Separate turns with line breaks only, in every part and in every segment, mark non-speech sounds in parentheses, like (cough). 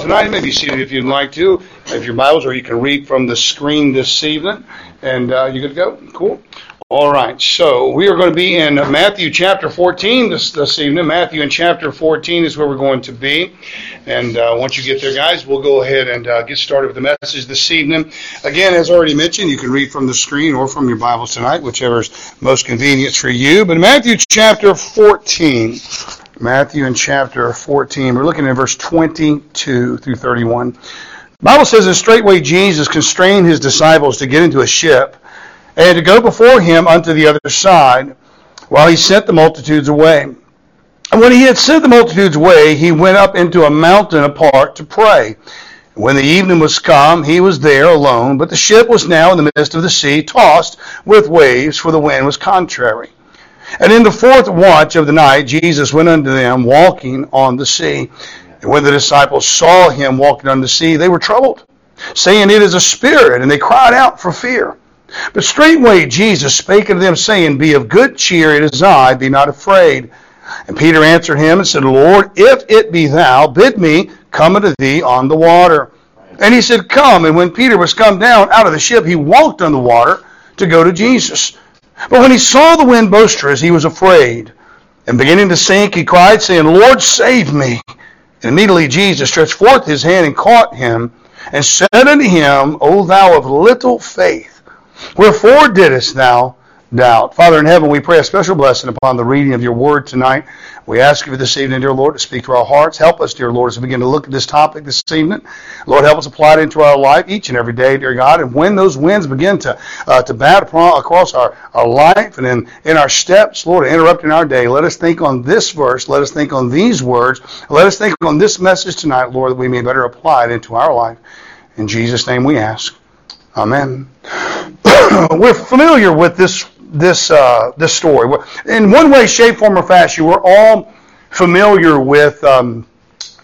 tonight. Maybe may be seated if you'd like to, if your Bibles, or you can read from the screen this evening. And uh, you good to go? Cool. All right. So we are going to be in Matthew chapter 14 this, this evening. Matthew in chapter 14 is where we're going to be. And uh, once you get there, guys, we'll go ahead and uh, get started with the message this evening. Again, as already mentioned, you can read from the screen or from your Bibles tonight, whichever is most convenient for you. But Matthew chapter 14. Matthew in chapter 14. We're looking at verse 22 through 31. The Bible says, And straightway Jesus constrained his disciples to get into a ship and to go before him unto the other side, while he sent the multitudes away. And when he had sent the multitudes away, he went up into a mountain apart to pray. When the evening was come, he was there alone, but the ship was now in the midst of the sea, tossed with waves, for the wind was contrary. And in the fourth watch of the night, Jesus went unto them walking on the sea. And when the disciples saw him walking on the sea, they were troubled, saying, It is a spirit, and they cried out for fear. But straightway Jesus spake unto them, saying, Be of good cheer, it is I, be not afraid. And Peter answered him and said, Lord, if it be thou, bid me come unto thee on the water. And he said, Come. And when Peter was come down out of the ship, he walked on the water to go to Jesus. But when he saw the wind boisterous, he was afraid. And beginning to sink, he cried, saying, Lord, save me. And immediately Jesus stretched forth his hand and caught him, and said unto him, O thou of little faith, wherefore didst thou doubt? Father in heaven, we pray a special blessing upon the reading of your word tonight. We ask you this evening, dear Lord, to speak to our hearts. Help us, dear Lord, as we begin to look at this topic this evening. Lord, help us apply it into our life each and every day, dear God. And when those winds begin to uh, to bat across our, our life and in, in our steps, Lord, interrupting our day, let us think on this verse. Let us think on these words. Let us think on this message tonight, Lord, that we may better apply it into our life. In Jesus' name we ask. Amen. (clears throat) We're familiar with this this uh, this story. In one way, shape, form, or fashion, we're all familiar with um,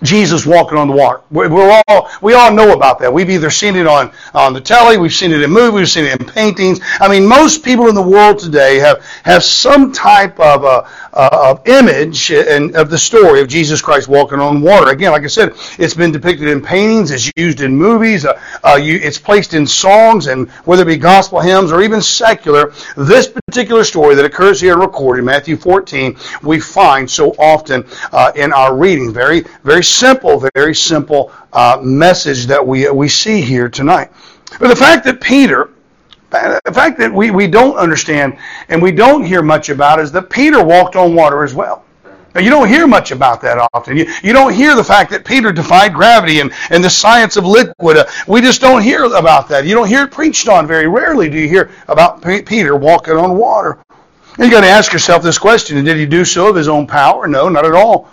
Jesus walking on the water. We're all we all know about that. We've either seen it on on the telly, we've seen it in movies, we've seen it in paintings. I mean, most people in the world today have have some type of a uh, of image and of the story of Jesus Christ walking on water. Again, like I said, it's been depicted in paintings, it's used in movies, uh, uh, you, it's placed in songs, and whether it be gospel hymns or even secular, this particular story that occurs here recorded in Matthew 14, we find so often uh, in our reading. Very, very simple, very simple uh, message that we we see here tonight. But the fact that Peter the fact that we, we don't understand and we don't hear much about is that Peter walked on water as well. Now, you don't hear much about that often. You, you don't hear the fact that Peter defied gravity and, and the science of liquid. Uh, we just don't hear about that. You don't hear it preached on very rarely. Do you hear about P- Peter walking on water? And you got to ask yourself this question: Did he do so of his own power? No, not at all.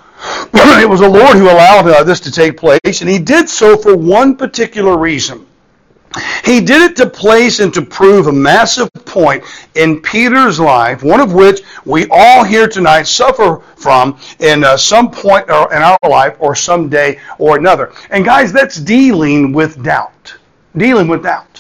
It was the Lord who allowed uh, this to take place, and he did so for one particular reason. He did it to place and to prove a massive point in Peter's life, one of which we all here tonight suffer from in uh, some point in our life or some day or another. And guys, that's dealing with doubt. Dealing with doubt.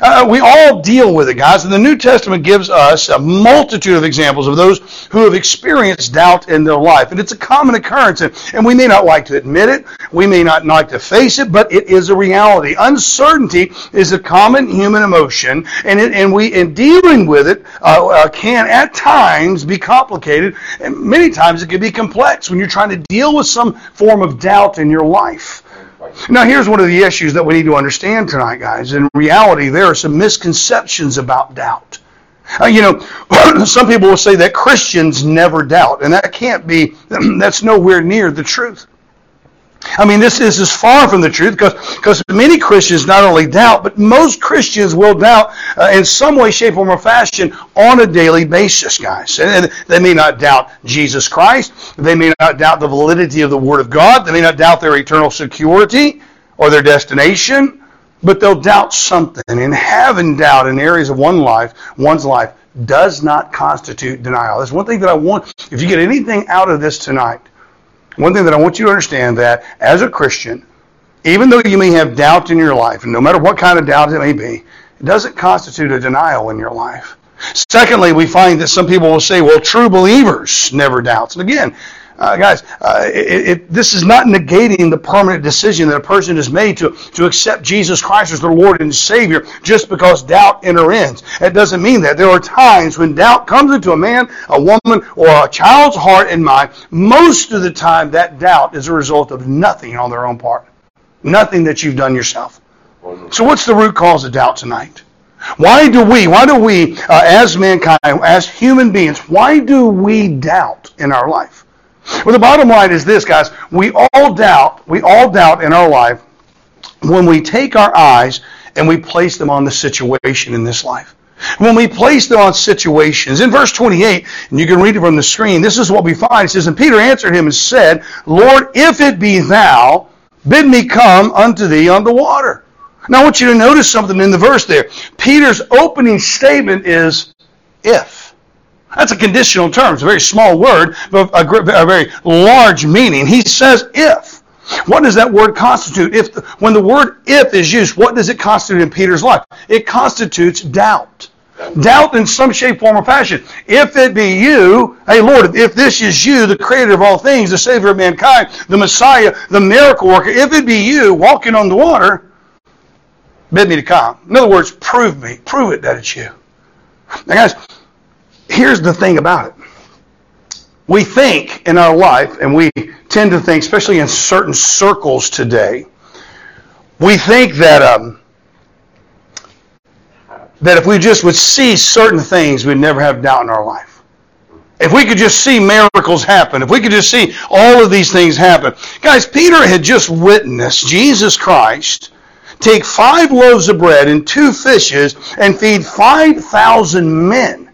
Uh, we all deal with it, guys, and the New Testament gives us a multitude of examples of those who have experienced doubt in their life. And it's a common occurrence, and, and we may not like to admit it, we may not like to face it, but it is a reality. Uncertainty is a common human emotion, and, it, and we, in dealing with it, uh, uh, can at times be complicated, and many times it can be complex when you're trying to deal with some form of doubt in your life. Now, here's one of the issues that we need to understand tonight, guys. In reality, there are some misconceptions about doubt. Uh, you know, (clears throat) some people will say that Christians never doubt, and that can't be, (clears throat) that's nowhere near the truth. I mean, this is far from the truth because because many Christians not only doubt, but most Christians will doubt uh, in some way, shape, form, or fashion on a daily basis, guys. And, and they may not doubt Jesus Christ. They may not doubt the validity of the Word of God. They may not doubt their eternal security or their destination, but they'll doubt something. And having doubt in areas of one life, one's life, does not constitute denial. That's one thing that I want. If you get anything out of this tonight one thing that I want you to understand that as a Christian, even though you may have doubt in your life, and no matter what kind of doubt it may be, it doesn't constitute a denial in your life. Secondly, we find that some people will say, well, true believers never doubt. And again, uh, guys, uh, it, it, this is not negating the permanent decision that a person has made to, to accept Jesus Christ as their Lord and Savior just because doubt enters in. It doesn't mean that. There are times when doubt comes into a man, a woman, or a child's heart and mind. Most of the time, that doubt is a result of nothing on their own part, nothing that you've done yourself. So, what's the root cause of doubt tonight? Why do we, why do we, uh, as mankind, as human beings, why do we doubt in our life? Well, the bottom line is this, guys. We all doubt, we all doubt in our life when we take our eyes and we place them on the situation in this life. When we place them on situations, in verse 28, and you can read it from the screen, this is what we find. It says, And Peter answered him and said, Lord, if it be thou, bid me come unto thee on the water. Now, I want you to notice something in the verse there. Peter's opening statement is if. That's a conditional term. It's a very small word, but a, a very large meaning. He says if. What does that word constitute? If when the word if is used, what does it constitute in Peter's life? It constitutes doubt. Doubt in some shape, form, or fashion. If it be you, hey Lord, if this is you, the creator of all things, the savior of mankind, the Messiah, the miracle worker, if it be you walking on the water, bid me to come. In other words, prove me. Prove it that it's you. Now, guys, here's the thing about it. We think in our life, and we tend to think, especially in certain circles today, we think that um, that if we just would see certain things, we'd never have doubt in our life. If we could just see miracles happen, if we could just see all of these things happen. Guys, Peter had just witnessed Jesus Christ take five loaves of bread and two fishes and feed 5,000 men.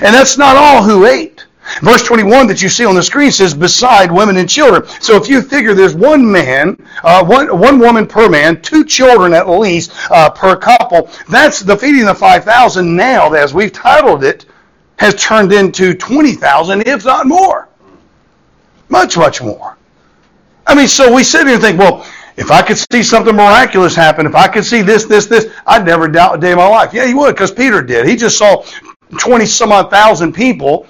And that's not all who ate. Verse 21 that you see on the screen says, beside women and children. So if you figure there's one man, uh, one, one woman per man, two children at least uh, per couple, that's the feeding the 5,000 now, as we've titled it, has turned into 20,000, if not more. Much, much more. I mean, so we sit here and think, well, if I could see something miraculous happen, if I could see this, this, this, I'd never doubt a day of my life. Yeah, you would, because Peter did. He just saw 20 some odd thousand people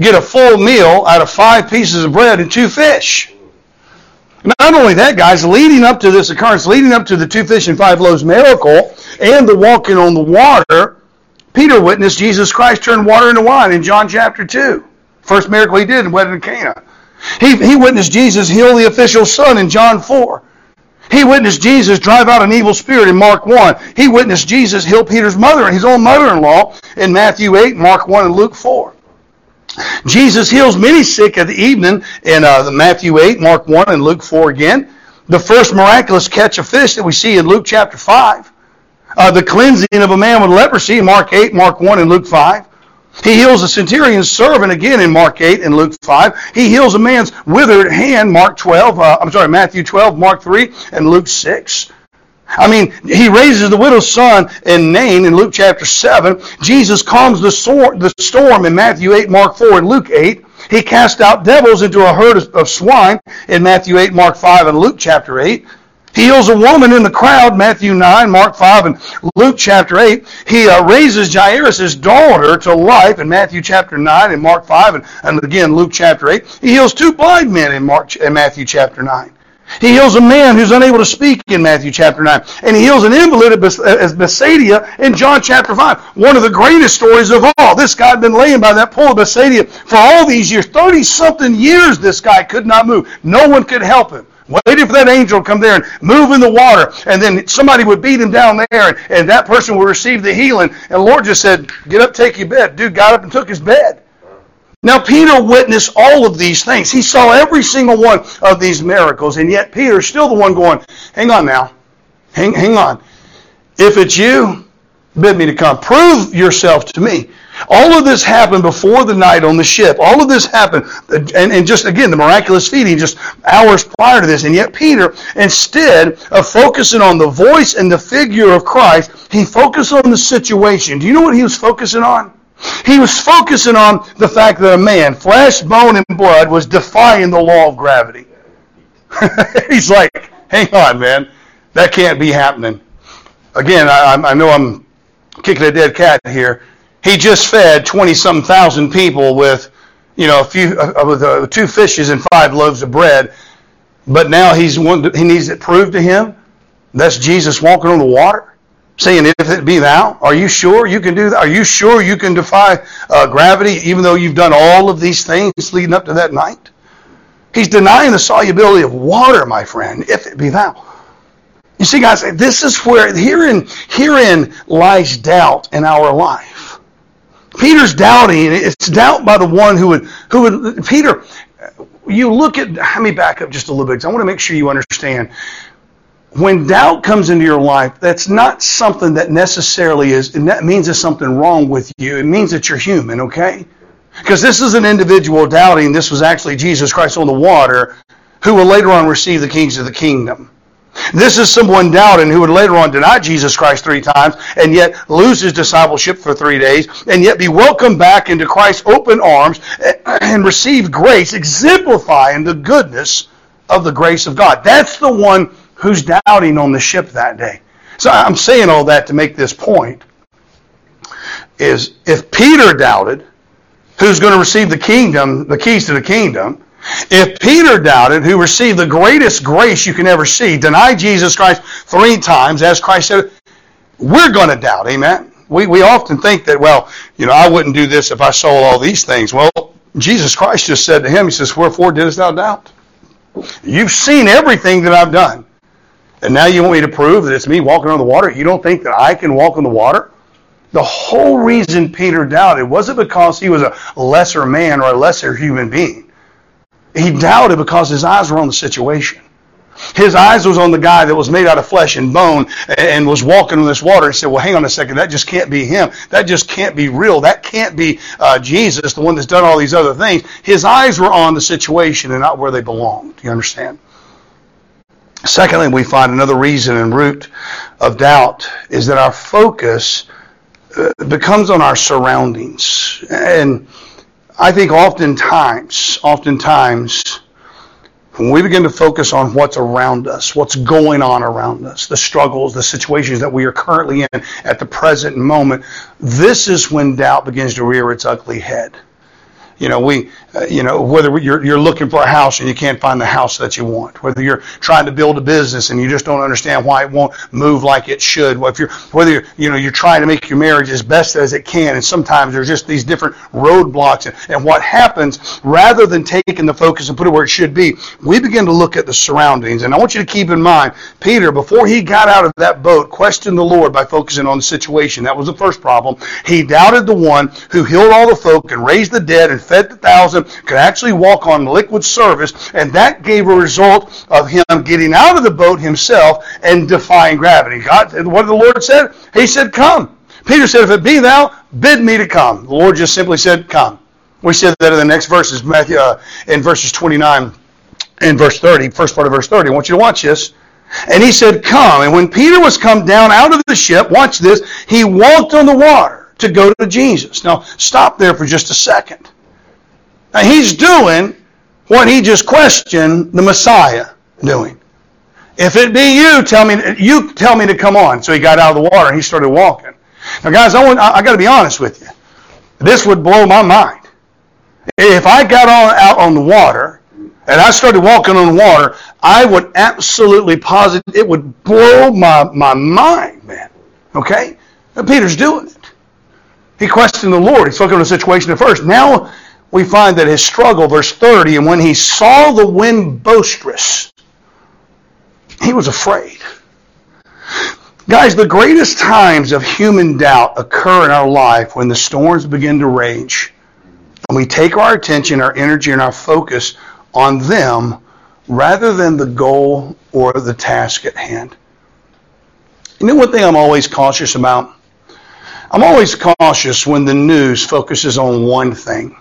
get a full meal out of five pieces of bread and two fish. Not only that, guys, leading up to this occurrence, leading up to the two fish and five loaves miracle and the walking on the water, Peter witnessed Jesus Christ turn water into wine in John chapter 2. First miracle he did in wedding Cana. He, he witnessed Jesus heal the official's son in John 4. He witnessed Jesus drive out an evil spirit in Mark 1. He witnessed Jesus heal Peter's mother and his own mother-in-law in Matthew 8, Mark 1, and Luke 4. Jesus heals many sick at the evening in uh, Matthew 8, Mark 1, and Luke 4 again. The first miraculous catch of fish that we see in Luke chapter 5. Uh, the cleansing of a man with leprosy in Mark 8, Mark 1, and Luke 5. He heals a centurion's servant again in Mark 8 and Luke 5. He heals a man's withered hand, Mark 12, uh, I'm sorry, Matthew 12, Mark 3, and Luke 6. I mean, he raises the widow's son in Nain in Luke chapter 7. Jesus calms the, storm in Matthew 8, Mark 4, and Luke 8. He cast out devils into a herd of swine in Matthew 8, Mark 5, and Luke chapter 8. He heals a woman in the crowd, Matthew 9, Mark 5, and Luke chapter 8. He uh, raises Jairus' daughter to life in Matthew chapter 9 and Mark 5, and, and again Luke chapter 8. He heals two blind men in, Mark, in Matthew chapter 9. He heals a man who's unable to speak in Matthew chapter 9. And he heals an invalid at Bethsaida in John chapter 5. One of the greatest stories of all. This guy had been laying by that pool of Bethsaida for all these years. 30 something years this guy could not move. No one could help him waiting for that angel to come there and move in the water, and then somebody would beat him down there, and, and that person would receive the healing. And the Lord just said, Get up, take your bed. Dude got up and took his bed. Now, Peter witnessed all of these things. He saw every single one of these miracles, and yet Peter's still the one going, Hang on now. Hang, hang on. If it's you, bid me to come. Prove yourself to me. All of this happened before the night on the ship. All of this happened, and, and just again, the miraculous feeding just hours prior to this. And yet, Peter, instead of focusing on the voice and the figure of Christ, he focused on the situation. Do you know what he was focusing on? He was focusing on the fact that a man, flesh, bone, and blood, was defying the law of gravity. (laughs) He's like, hang on, man. That can't be happening. Again, I, I know I'm kicking a dead cat here. He just fed 20 some thousand people with you know, a few uh, with uh, two fishes and five loaves of bread, but now he's one, he needs it proved to him. That's Jesus walking on the water, saying, "If it be thou, are you sure you can do that? Are you sure you can defy uh, gravity, even though you've done all of these things leading up to that night?" He's denying the solubility of water, my friend, if it be thou. You see, guys, this is where herein herein lies doubt in our life. Peter's doubting. It's doubt by the one who would who would Peter. You look at. Let me back up just a little bit because I want to make sure you understand. When doubt comes into your life, that's not something that necessarily is, and that means there's something wrong with you. It means that you're human, okay? Because this is an individual doubting this was actually Jesus Christ on the water who will later on receive the keys of the kingdom. This is someone doubting who would later on deny Jesus Christ three times and yet lose his discipleship for three days and yet be welcomed back into Christ's open arms and receive grace, exemplifying the goodness of the grace of God. That's the one who's doubting on the ship that day. So I'm saying all that to make this point is if Peter doubted who's going to receive the kingdom, the keys to the kingdom, if Peter doubted, who received the greatest grace you can ever see, denied Jesus Christ three times, as Christ said, we're going to doubt. Amen. We, we often think that, well, you know, I wouldn't do this if I saw all these things. Well, Jesus Christ just said to him, He says, Wherefore didst thou doubt? You've seen everything that I've done. And now you want me to prove that it's me walking on the water? You don't think that I can walk on the water? The whole reason Peter doubted wasn't because he was a lesser man or a lesser human being. He doubted because his eyes were on the situation. His eyes was on the guy that was made out of flesh and bone and was walking on this water. He said, well, hang on a second. That just can't be him. That just can't be real. That can't be uh, Jesus, the one that's done all these other things. His eyes were on the situation and not where they belonged. You understand? Secondly, we find another reason and root of doubt is that our focus uh, becomes on our surroundings. And I think oftentimes, oftentimes, when we begin to focus on what's around us, what's going on around us, the struggles, the situations that we are currently in at the present moment, this is when doubt begins to rear its ugly head. You know, we, uh, you know, whether you're, you're looking for a house and you can't find the house that you want, whether you're trying to build a business and you just don't understand why it won't move like it should, if you're, whether you're, you know, you're trying to make your marriage as best as it can, and sometimes there's just these different roadblocks. And, and what happens, rather than taking the focus and put it where it should be, we begin to look at the surroundings. And I want you to keep in mind, Peter, before he got out of that boat, questioned the Lord by focusing on the situation. That was the first problem. He doubted the one who healed all the folk and raised the dead and fed the thousand, could actually walk on liquid surface, and that gave a result of him getting out of the boat himself and defying gravity. God, what the Lord said? He said, "Come." Peter said, "If it be thou, bid me to come." The Lord just simply said, "Come." We said that in the next verses, Matthew, uh, in verses 29 and verse 30, first part of verse 30. I want you to watch this. And he said, Come. And when Peter was come down out of the ship, watch this, he walked on the water to go to Jesus. Now, stop there for just a second. Now he's doing what he just questioned the Messiah doing. If it be you, tell me you tell me to come on. So he got out of the water and he started walking. Now, guys, I, I, got to be honest with you. This would blow my mind. If I got on out on the water and I started walking on water, I would absolutely posit it would blow my, my mind, man. Okay? Peter's doing it. He questioned the Lord. He's looking at the situation at first. Now we find that his struggle, verse 30, and when he saw the wind boisterous, he was afraid. Guys, the greatest times of human doubt occur in our life when the storms begin to rage. And we take our attention, our energy, and our focus on them rather than the goal or the task at hand. You know one thing I'm always cautious about? I'm always cautious when the news focuses on one thing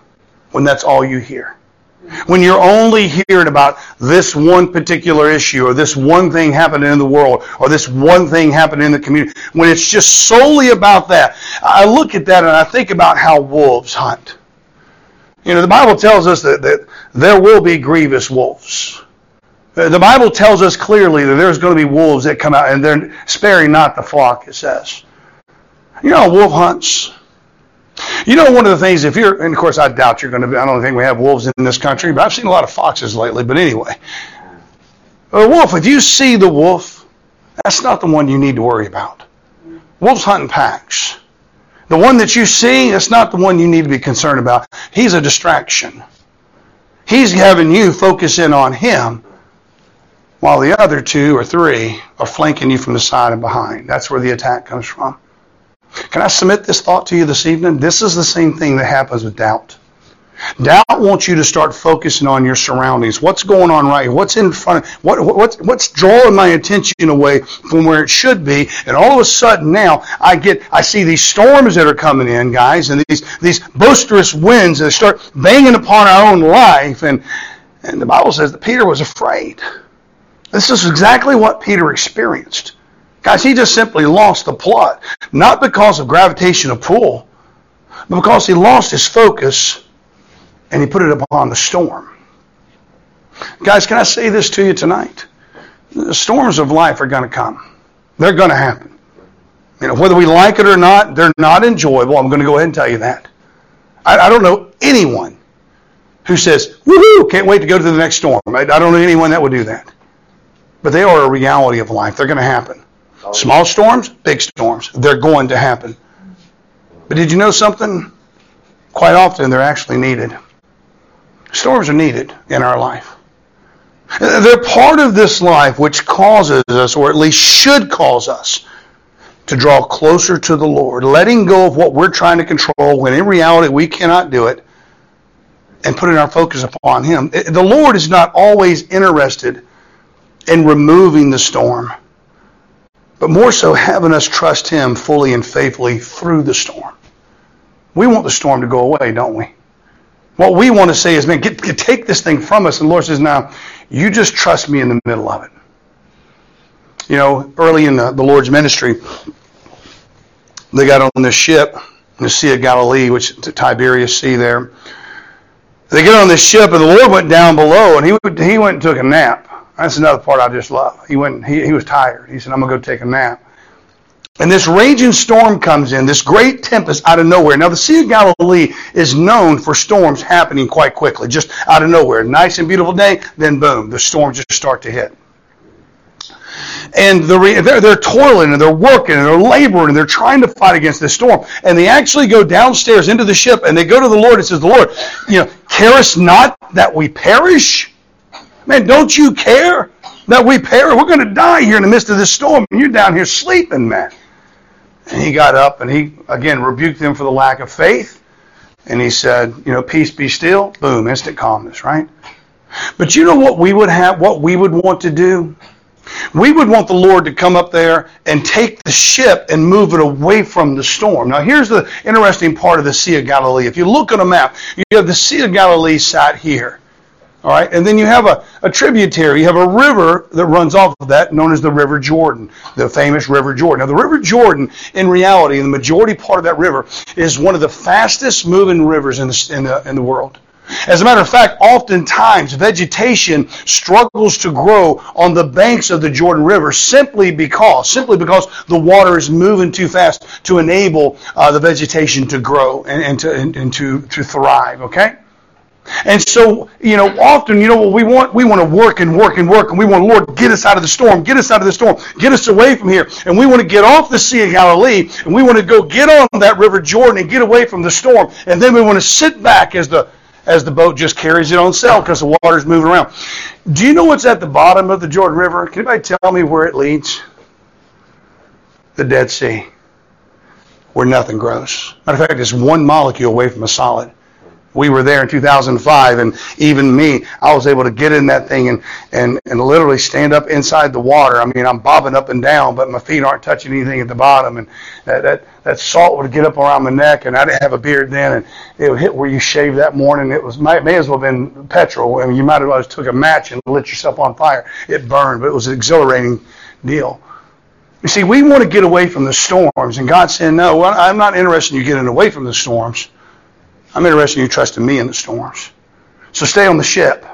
when that's all you hear. When you're only hearing about this one particular issue or this one thing happening in the world or this one thing happening in the community, when it's just solely about that, I look at that and I think about how wolves hunt. You know, the Bible tells us that, that there will be grievous wolves. The Bible tells us clearly that there's going to be wolves that come out and they're sparing not the flock, it says. You know, wolf hunts. You know, one of the things, if you're, and of course, I doubt you're going to be, I don't think we have wolves in this country, but I've seen a lot of foxes lately. But anyway, a wolf, if you see the wolf, that's not the one you need to worry about. Wolves hunt in packs. The one that you see, that's not the one you need to be concerned about. He's a distraction. He's having you focus in on him while the other two or three are flanking you from the side and behind. That's where the attack comes from. Can I submit this thought to you this evening? This is the same thing that happens with doubt. Doubt wants you to start focusing on your surroundings. What's going on right here? What's in front of what, what's what's drawing my attention away from where it should be? And all of a sudden now I get I see these storms that are coming in, guys, and these these boisterous winds that start banging upon our own life. And and the Bible says that Peter was afraid. This is exactly what Peter experienced. Guys, he just simply lost the plot. Not because of gravitational pull, but because he lost his focus and he put it upon the storm. Guys, can I say this to you tonight? The storms of life are going to come. They're going to happen. You know, whether we like it or not, they're not enjoyable. I'm going to go ahead and tell you that. I, I don't know anyone who says, woohoo, can't wait to go to the next storm. I, I don't know anyone that would do that. But they are a reality of life. They're going to happen. Small storms, big storms. They're going to happen. But did you know something? Quite often they're actually needed. Storms are needed in our life. They're part of this life which causes us, or at least should cause us, to draw closer to the Lord, letting go of what we're trying to control when in reality we cannot do it, and putting our focus upon Him. The Lord is not always interested in removing the storm but more so having us trust Him fully and faithfully through the storm. We want the storm to go away, don't we? What we want to say is, man, get, get, take this thing from us. And the Lord says, now, you just trust me in the middle of it. You know, early in the, the Lord's ministry, they got on this ship the Sea of Galilee, which is the Tiberias Sea there. They get on this ship, and the Lord went down below, and he, he went and took a nap. That's another part I just love. He went. He, he was tired. He said, "I'm gonna go take a nap." And this raging storm comes in, this great tempest out of nowhere. Now, the Sea of Galilee is known for storms happening quite quickly, just out of nowhere. Nice and beautiful day, then boom, the storms just start to hit. And they're, they're toiling and they're working and they're laboring and they're trying to fight against this storm. And they actually go downstairs into the ship and they go to the Lord and says, The Lord, you know, carest not that we perish? Man, don't you care that we perish? We're going to die here in the midst of this storm, and you're down here sleeping, man. And he got up and he, again, rebuked them for the lack of faith. And he said, you know, peace be still. Boom, instant calmness, right? But you know what we would have, what we would want to do? We would want the Lord to come up there and take the ship and move it away from the storm. Now, here's the interesting part of the Sea of Galilee. If you look on a map, you have the Sea of Galilee sat here. All right, and then you have a, a tributary. You have a river that runs off of that, known as the River Jordan, the famous River Jordan. Now, the River Jordan, in reality, the majority part of that river is one of the fastest moving rivers in the, in the, in the world. As a matter of fact, oftentimes vegetation struggles to grow on the banks of the Jordan River simply because, simply because the water is moving too fast to enable uh, the vegetation to grow and, and to, and, and to, to thrive. Okay. And so, you know, often, you know what we want? We want to work and work and work, and we want, Lord, get us out of the storm, get us out of the storm, get us away from here. And we want to get off the Sea of Galilee, and we want to go get on that River Jordan and get away from the storm. And then we want to sit back as the as the boat just carries it on sail because the water's moving around. Do you know what's at the bottom of the Jordan River? Can anybody tell me where it leads? The Dead Sea, where nothing grows. Matter of fact, it's one molecule away from a solid we were there in 2005 and even me i was able to get in that thing and, and, and literally stand up inside the water. I mean i'm bobbing up and down but my feet aren't touching anything at the bottom and that, that, that salt would get up around my neck and i didn't have a beard then and it would hit where you shaved that morning. It was might, may as well have been petrol. I mean, you might have well just took a match and lit yourself on fire. It burned but it was an exhilarating deal. You see we want to get away from the storms and god said no i'm not interested in you getting away from the storms I'm interested in you trusting me in the storms. So stay on the ship.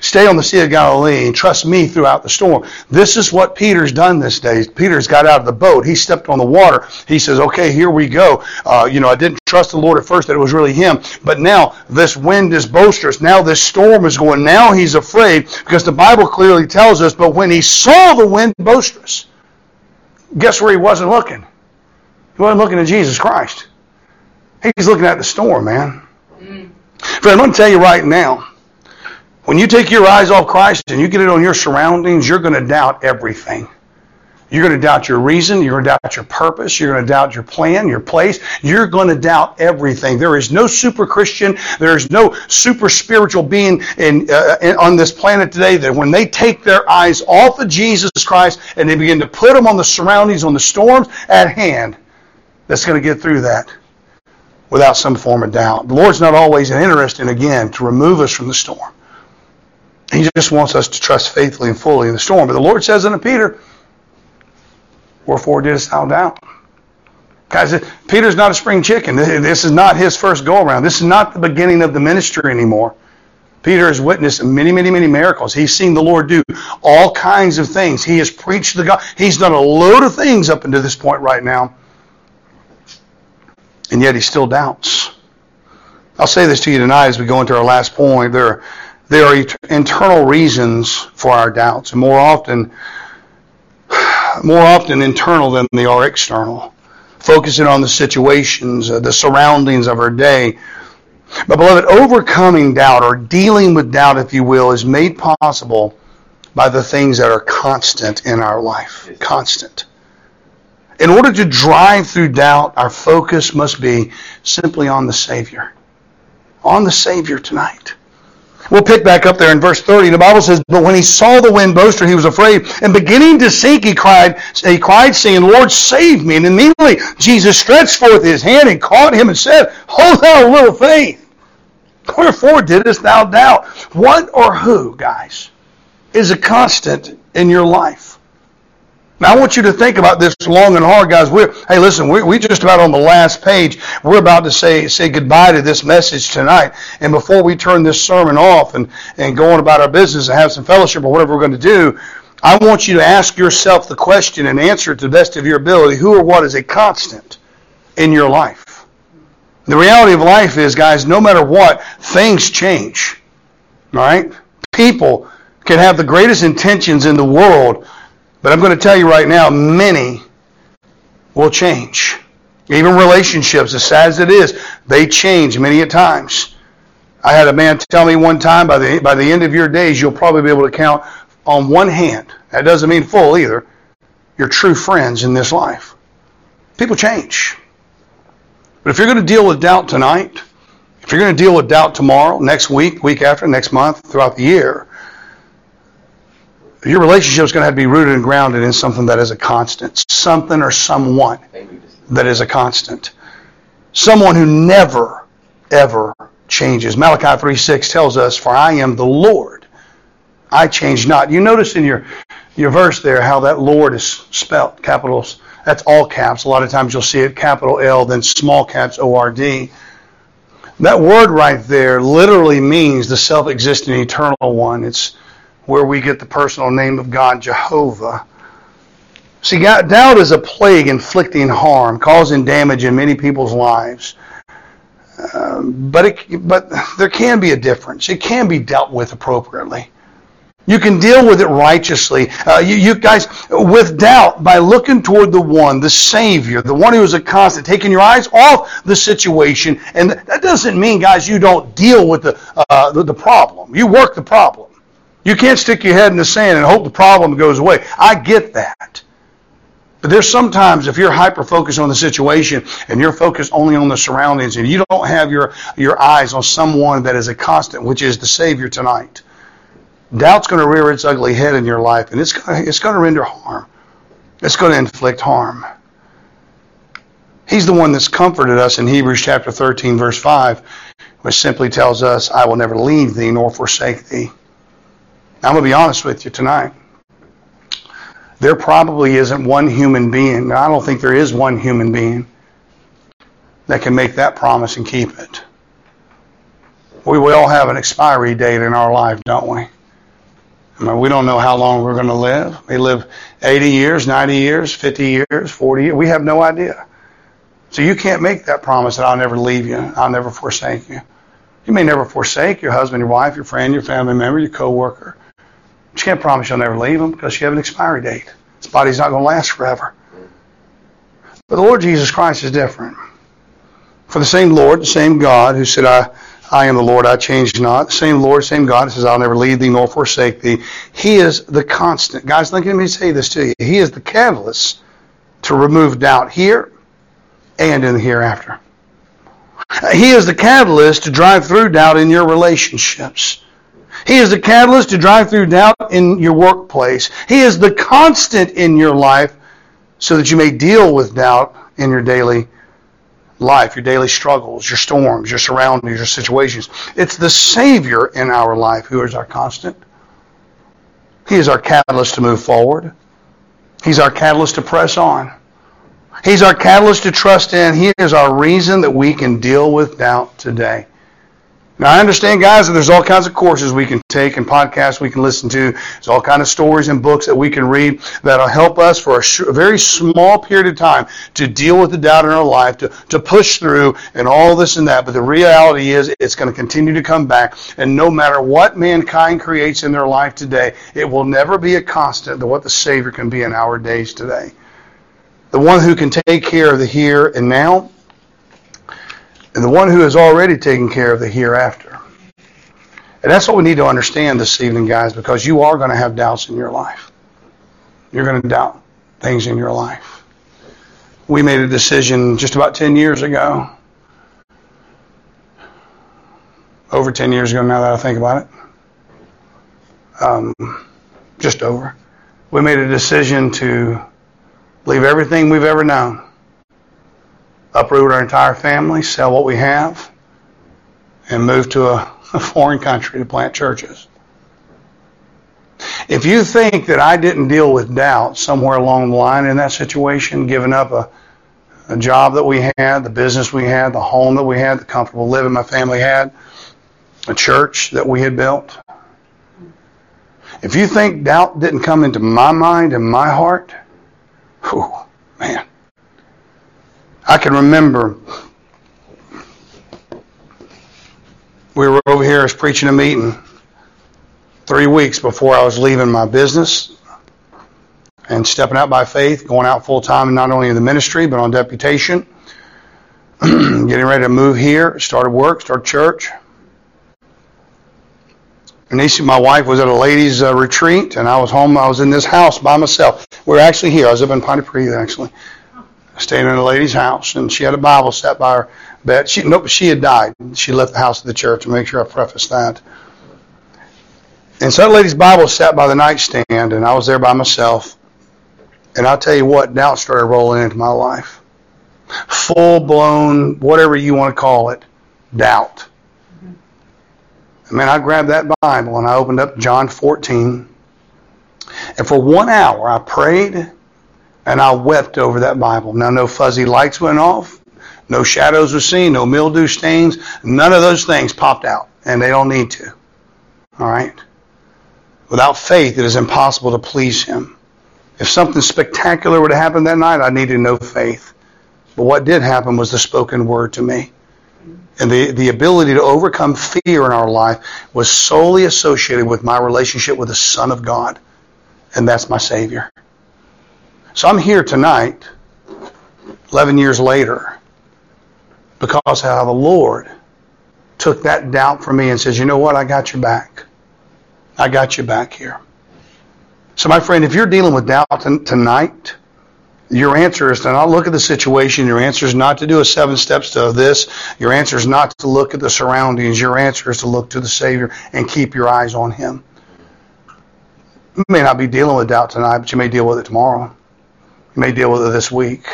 Stay on the Sea of Galilee and trust me throughout the storm. This is what Peter's done this day. Peter's got out of the boat. He stepped on the water. He says, okay, here we go. Uh, you know, I didn't trust the Lord at first that it was really him. But now this wind is boisterous. Now this storm is going. Now he's afraid because the Bible clearly tells us, but when he saw the wind boisterous, guess where he wasn't looking? He wasn't looking at Jesus Christ. He's looking at the storm, man. Mm. Friend, I'm going to tell you right now, when you take your eyes off Christ and you get it on your surroundings, you're going to doubt everything. You're going to doubt your reason. You're going to doubt your purpose. You're going to doubt your plan, your place. You're going to doubt everything. There is no super Christian. There is no super spiritual being in, uh, in, on this planet today that when they take their eyes off of Jesus Christ and they begin to put them on the surroundings, on the storms at hand, that's going to get through that without some form of doubt. The Lord's not always interested, again, to remove us from the storm. He just wants us to trust faithfully and fully in the storm. But the Lord says unto Peter, Wherefore didst thou doubt? Guys, Peter's not a spring chicken. This is not his first go around. This is not the beginning of the ministry anymore. Peter has witnessed many, many, many miracles. He's seen the Lord do all kinds of things. He has preached the God. He's done a load of things up until this point right now. And yet he still doubts. I'll say this to you tonight as we go into our last point. There there are internal reasons for our doubts, and more often, (sighs) more often internal than they are external. Focusing on the situations, uh, the surroundings of our day. But beloved, overcoming doubt or dealing with doubt, if you will, is made possible by the things that are constant in our life. Constant. In order to drive through doubt, our focus must be simply on the Savior. On the Savior tonight. We'll pick back up there in verse 30. The Bible says, But when he saw the wind boaster, he was afraid. And beginning to sink, he cried, he cried, saying, Lord, save me. And immediately Jesus stretched forth his hand and caught him and said, Hold thou little faith. Wherefore didst thou doubt? What or who, guys, is a constant in your life? Now, I want you to think about this long and hard, guys. We're, hey, listen, we're, we just about on the last page. We're about to say, say goodbye to this message tonight. And before we turn this sermon off and, and go on about our business and have some fellowship or whatever we're going to do, I want you to ask yourself the question and answer it to the best of your ability who or what is a constant in your life? The reality of life is, guys, no matter what, things change. All right? People can have the greatest intentions in the world but I'm going to tell you right now, many will change. Even relationships, as sad as it is, they change many a times. I had a man tell me one time, by the, by the end of your days, you'll probably be able to count on one hand. That doesn't mean full either. Your true friends in this life. People change. But if you're going to deal with doubt tonight, if you're going to deal with doubt tomorrow, next week, week after, next month, throughout the year, your relationship is going to have to be rooted and grounded in something that is a constant, something or someone that is a constant, someone who never, ever changes. Malachi 3:6 tells us, "For I am the Lord; I change not." You notice in your your verse there how that Lord is spelt, capitals. That's all caps. A lot of times you'll see it capital L, then small caps O R D. That word right there literally means the self-existent eternal one. It's where we get the personal name of God, Jehovah. See, doubt is a plague inflicting harm, causing damage in many people's lives. Uh, but it, but there can be a difference. It can be dealt with appropriately. You can deal with it righteously. Uh, you, you, guys, with doubt, by looking toward the one, the Savior, the one who is a constant, taking your eyes off the situation. And that doesn't mean, guys, you don't deal with the, uh, the, the problem. You work the problem. You can't stick your head in the sand and hope the problem goes away. I get that. But there's sometimes if you're hyper focused on the situation and you're focused only on the surroundings and you don't have your, your eyes on someone that is a constant, which is the Savior tonight, doubt's going to rear its ugly head in your life and it's going it's going to render harm. It's going to inflict harm. He's the one that's comforted us in Hebrews chapter 13, verse 5, which simply tells us, I will never leave thee nor forsake thee. I'm going to be honest with you tonight. There probably isn't one human being, I don't think there is one human being that can make that promise and keep it. We will all have an expiry date in our life, don't we? I mean, we don't know how long we're going to live. We live 80 years, 90 years, 50 years, 40 years. We have no idea. So you can't make that promise that I'll never leave you, I'll never forsake you. You may never forsake your husband, your wife, your friend, your family member, your coworker. You can't promise you'll never leave them because you have an expiry date. This body's not going to last forever. But the Lord Jesus Christ is different. For the same Lord, the same God who said, I, I am the Lord, I change not. The same Lord, same God says, I'll never leave thee nor forsake thee. He is the constant. Guys, let me say this to you. He is the catalyst to remove doubt here and in the hereafter. He is the catalyst to drive through doubt in your relationships. He is the catalyst to drive through doubt in your workplace. He is the constant in your life so that you may deal with doubt in your daily life, your daily struggles, your storms, your surroundings, your situations. It's the Savior in our life who is our constant. He is our catalyst to move forward. He's our catalyst to press on. He's our catalyst to trust in. He is our reason that we can deal with doubt today. Now I understand, guys, that there's all kinds of courses we can take and podcasts we can listen to. There's all kinds of stories and books that we can read that'll help us for a, sh- a, very small period of time to deal with the doubt in our life, to, to push through and all this and that. But the reality is it's going to continue to come back. And no matter what mankind creates in their life today, it will never be a constant to what the Savior can be in our days today. The one who can take care of the here and now and the one who has already taken care of the hereafter. And that's what we need to understand this evening, guys, because you are going to have doubts in your life. You're going to doubt things in your life. We made a decision just about 10 years ago. Over 10 years ago now that I think about it. Um, just over. We made a decision to leave everything we've ever known uproot our entire family, sell what we have, and move to a, (laughs) a foreign country to plant churches. If you think that I didn't deal with doubt somewhere along the line in that situation, giving up a, a job that we had, the business we had, the home that we had, the comfortable living my family had, a church that we had built, if you think doubt didn't come into my mind and my heart, whew, man, I can remember we were over here, I preaching a meeting three weeks before I was leaving my business and stepping out by faith, going out full time, not only in the ministry, but on deputation, (clears throat) getting ready to move here, started work, started church. Nisi, my wife, was at a ladies' uh, retreat, and I was home. I was in this house by myself. We are actually here. I was up in Pontypridd, actually staying in a lady's house, and she had a Bible set by her bed. She nope, she had died. She left the house of the church. To make sure I preface that. And so that lady's Bible sat by the nightstand, and I was there by myself. And I'll tell you what, doubt started rolling into my life. Full blown, whatever you want to call it, doubt. I mean, I grabbed that Bible and I opened up John 14. And for one hour, I prayed and I wept over that Bible. Now, no fuzzy lights went off, no shadows were seen, no mildew stains, none of those things popped out, and they don't need to. All right? Without faith, it is impossible to please Him. If something spectacular would have happened that night, I needed no faith. But what did happen was the spoken word to me. And the, the ability to overcome fear in our life was solely associated with my relationship with the Son of God. And that's my Savior. So I'm here tonight, 11 years later, because how the Lord took that doubt from me and says, you know what, I got your back. I got you back here. So, my friend, if you're dealing with doubt tonight, your answer is to not look at the situation. Your answer is not to do a seven steps to this. Your answer is not to look at the surroundings. Your answer is to look to the Savior and keep your eyes on Him. You may not be dealing with doubt tonight, but you may deal with it tomorrow. May deal with it this week.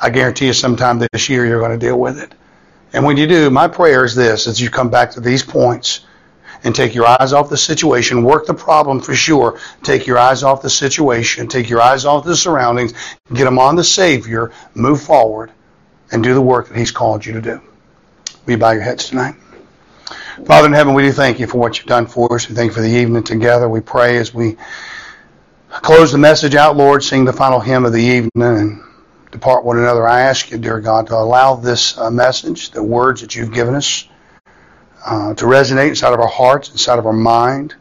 I guarantee you sometime this year you're going to deal with it. And when you do, my prayer is this, as you come back to these points and take your eyes off the situation, work the problem for sure, take your eyes off the situation, take your eyes off the surroundings, get them on the Savior, move forward, and do the work that He's called you to do. Will you bow your heads tonight? Father in heaven, we do thank you for what you've done for us. We thank you for the evening together. We pray as we close the message out, Lord, sing the final hymn of the evening and depart one another. I ask you, dear God, to allow this uh, message, the words that you've given us, uh, to resonate inside of our hearts, inside of our mind,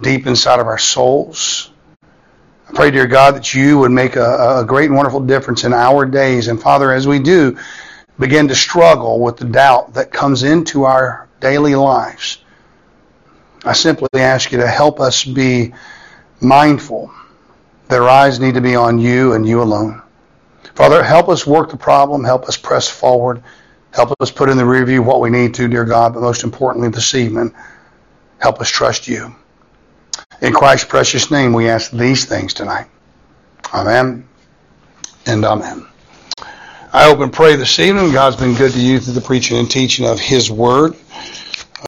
deep inside of our souls. I pray, dear God, that you would make a, a great and wonderful difference in our days. And Father, as we do begin to struggle with the doubt that comes into our daily lives, I simply ask you to help us be mindful Their eyes need to be on you and you alone. Father, help us work the problem, help us press forward, help us put in the review what we need to, dear God, but most importantly this evening, help us trust you. In Christ's precious name, we ask these things tonight. Amen and amen. I hope and pray this evening God's been good to you through the preaching and teaching of His Word.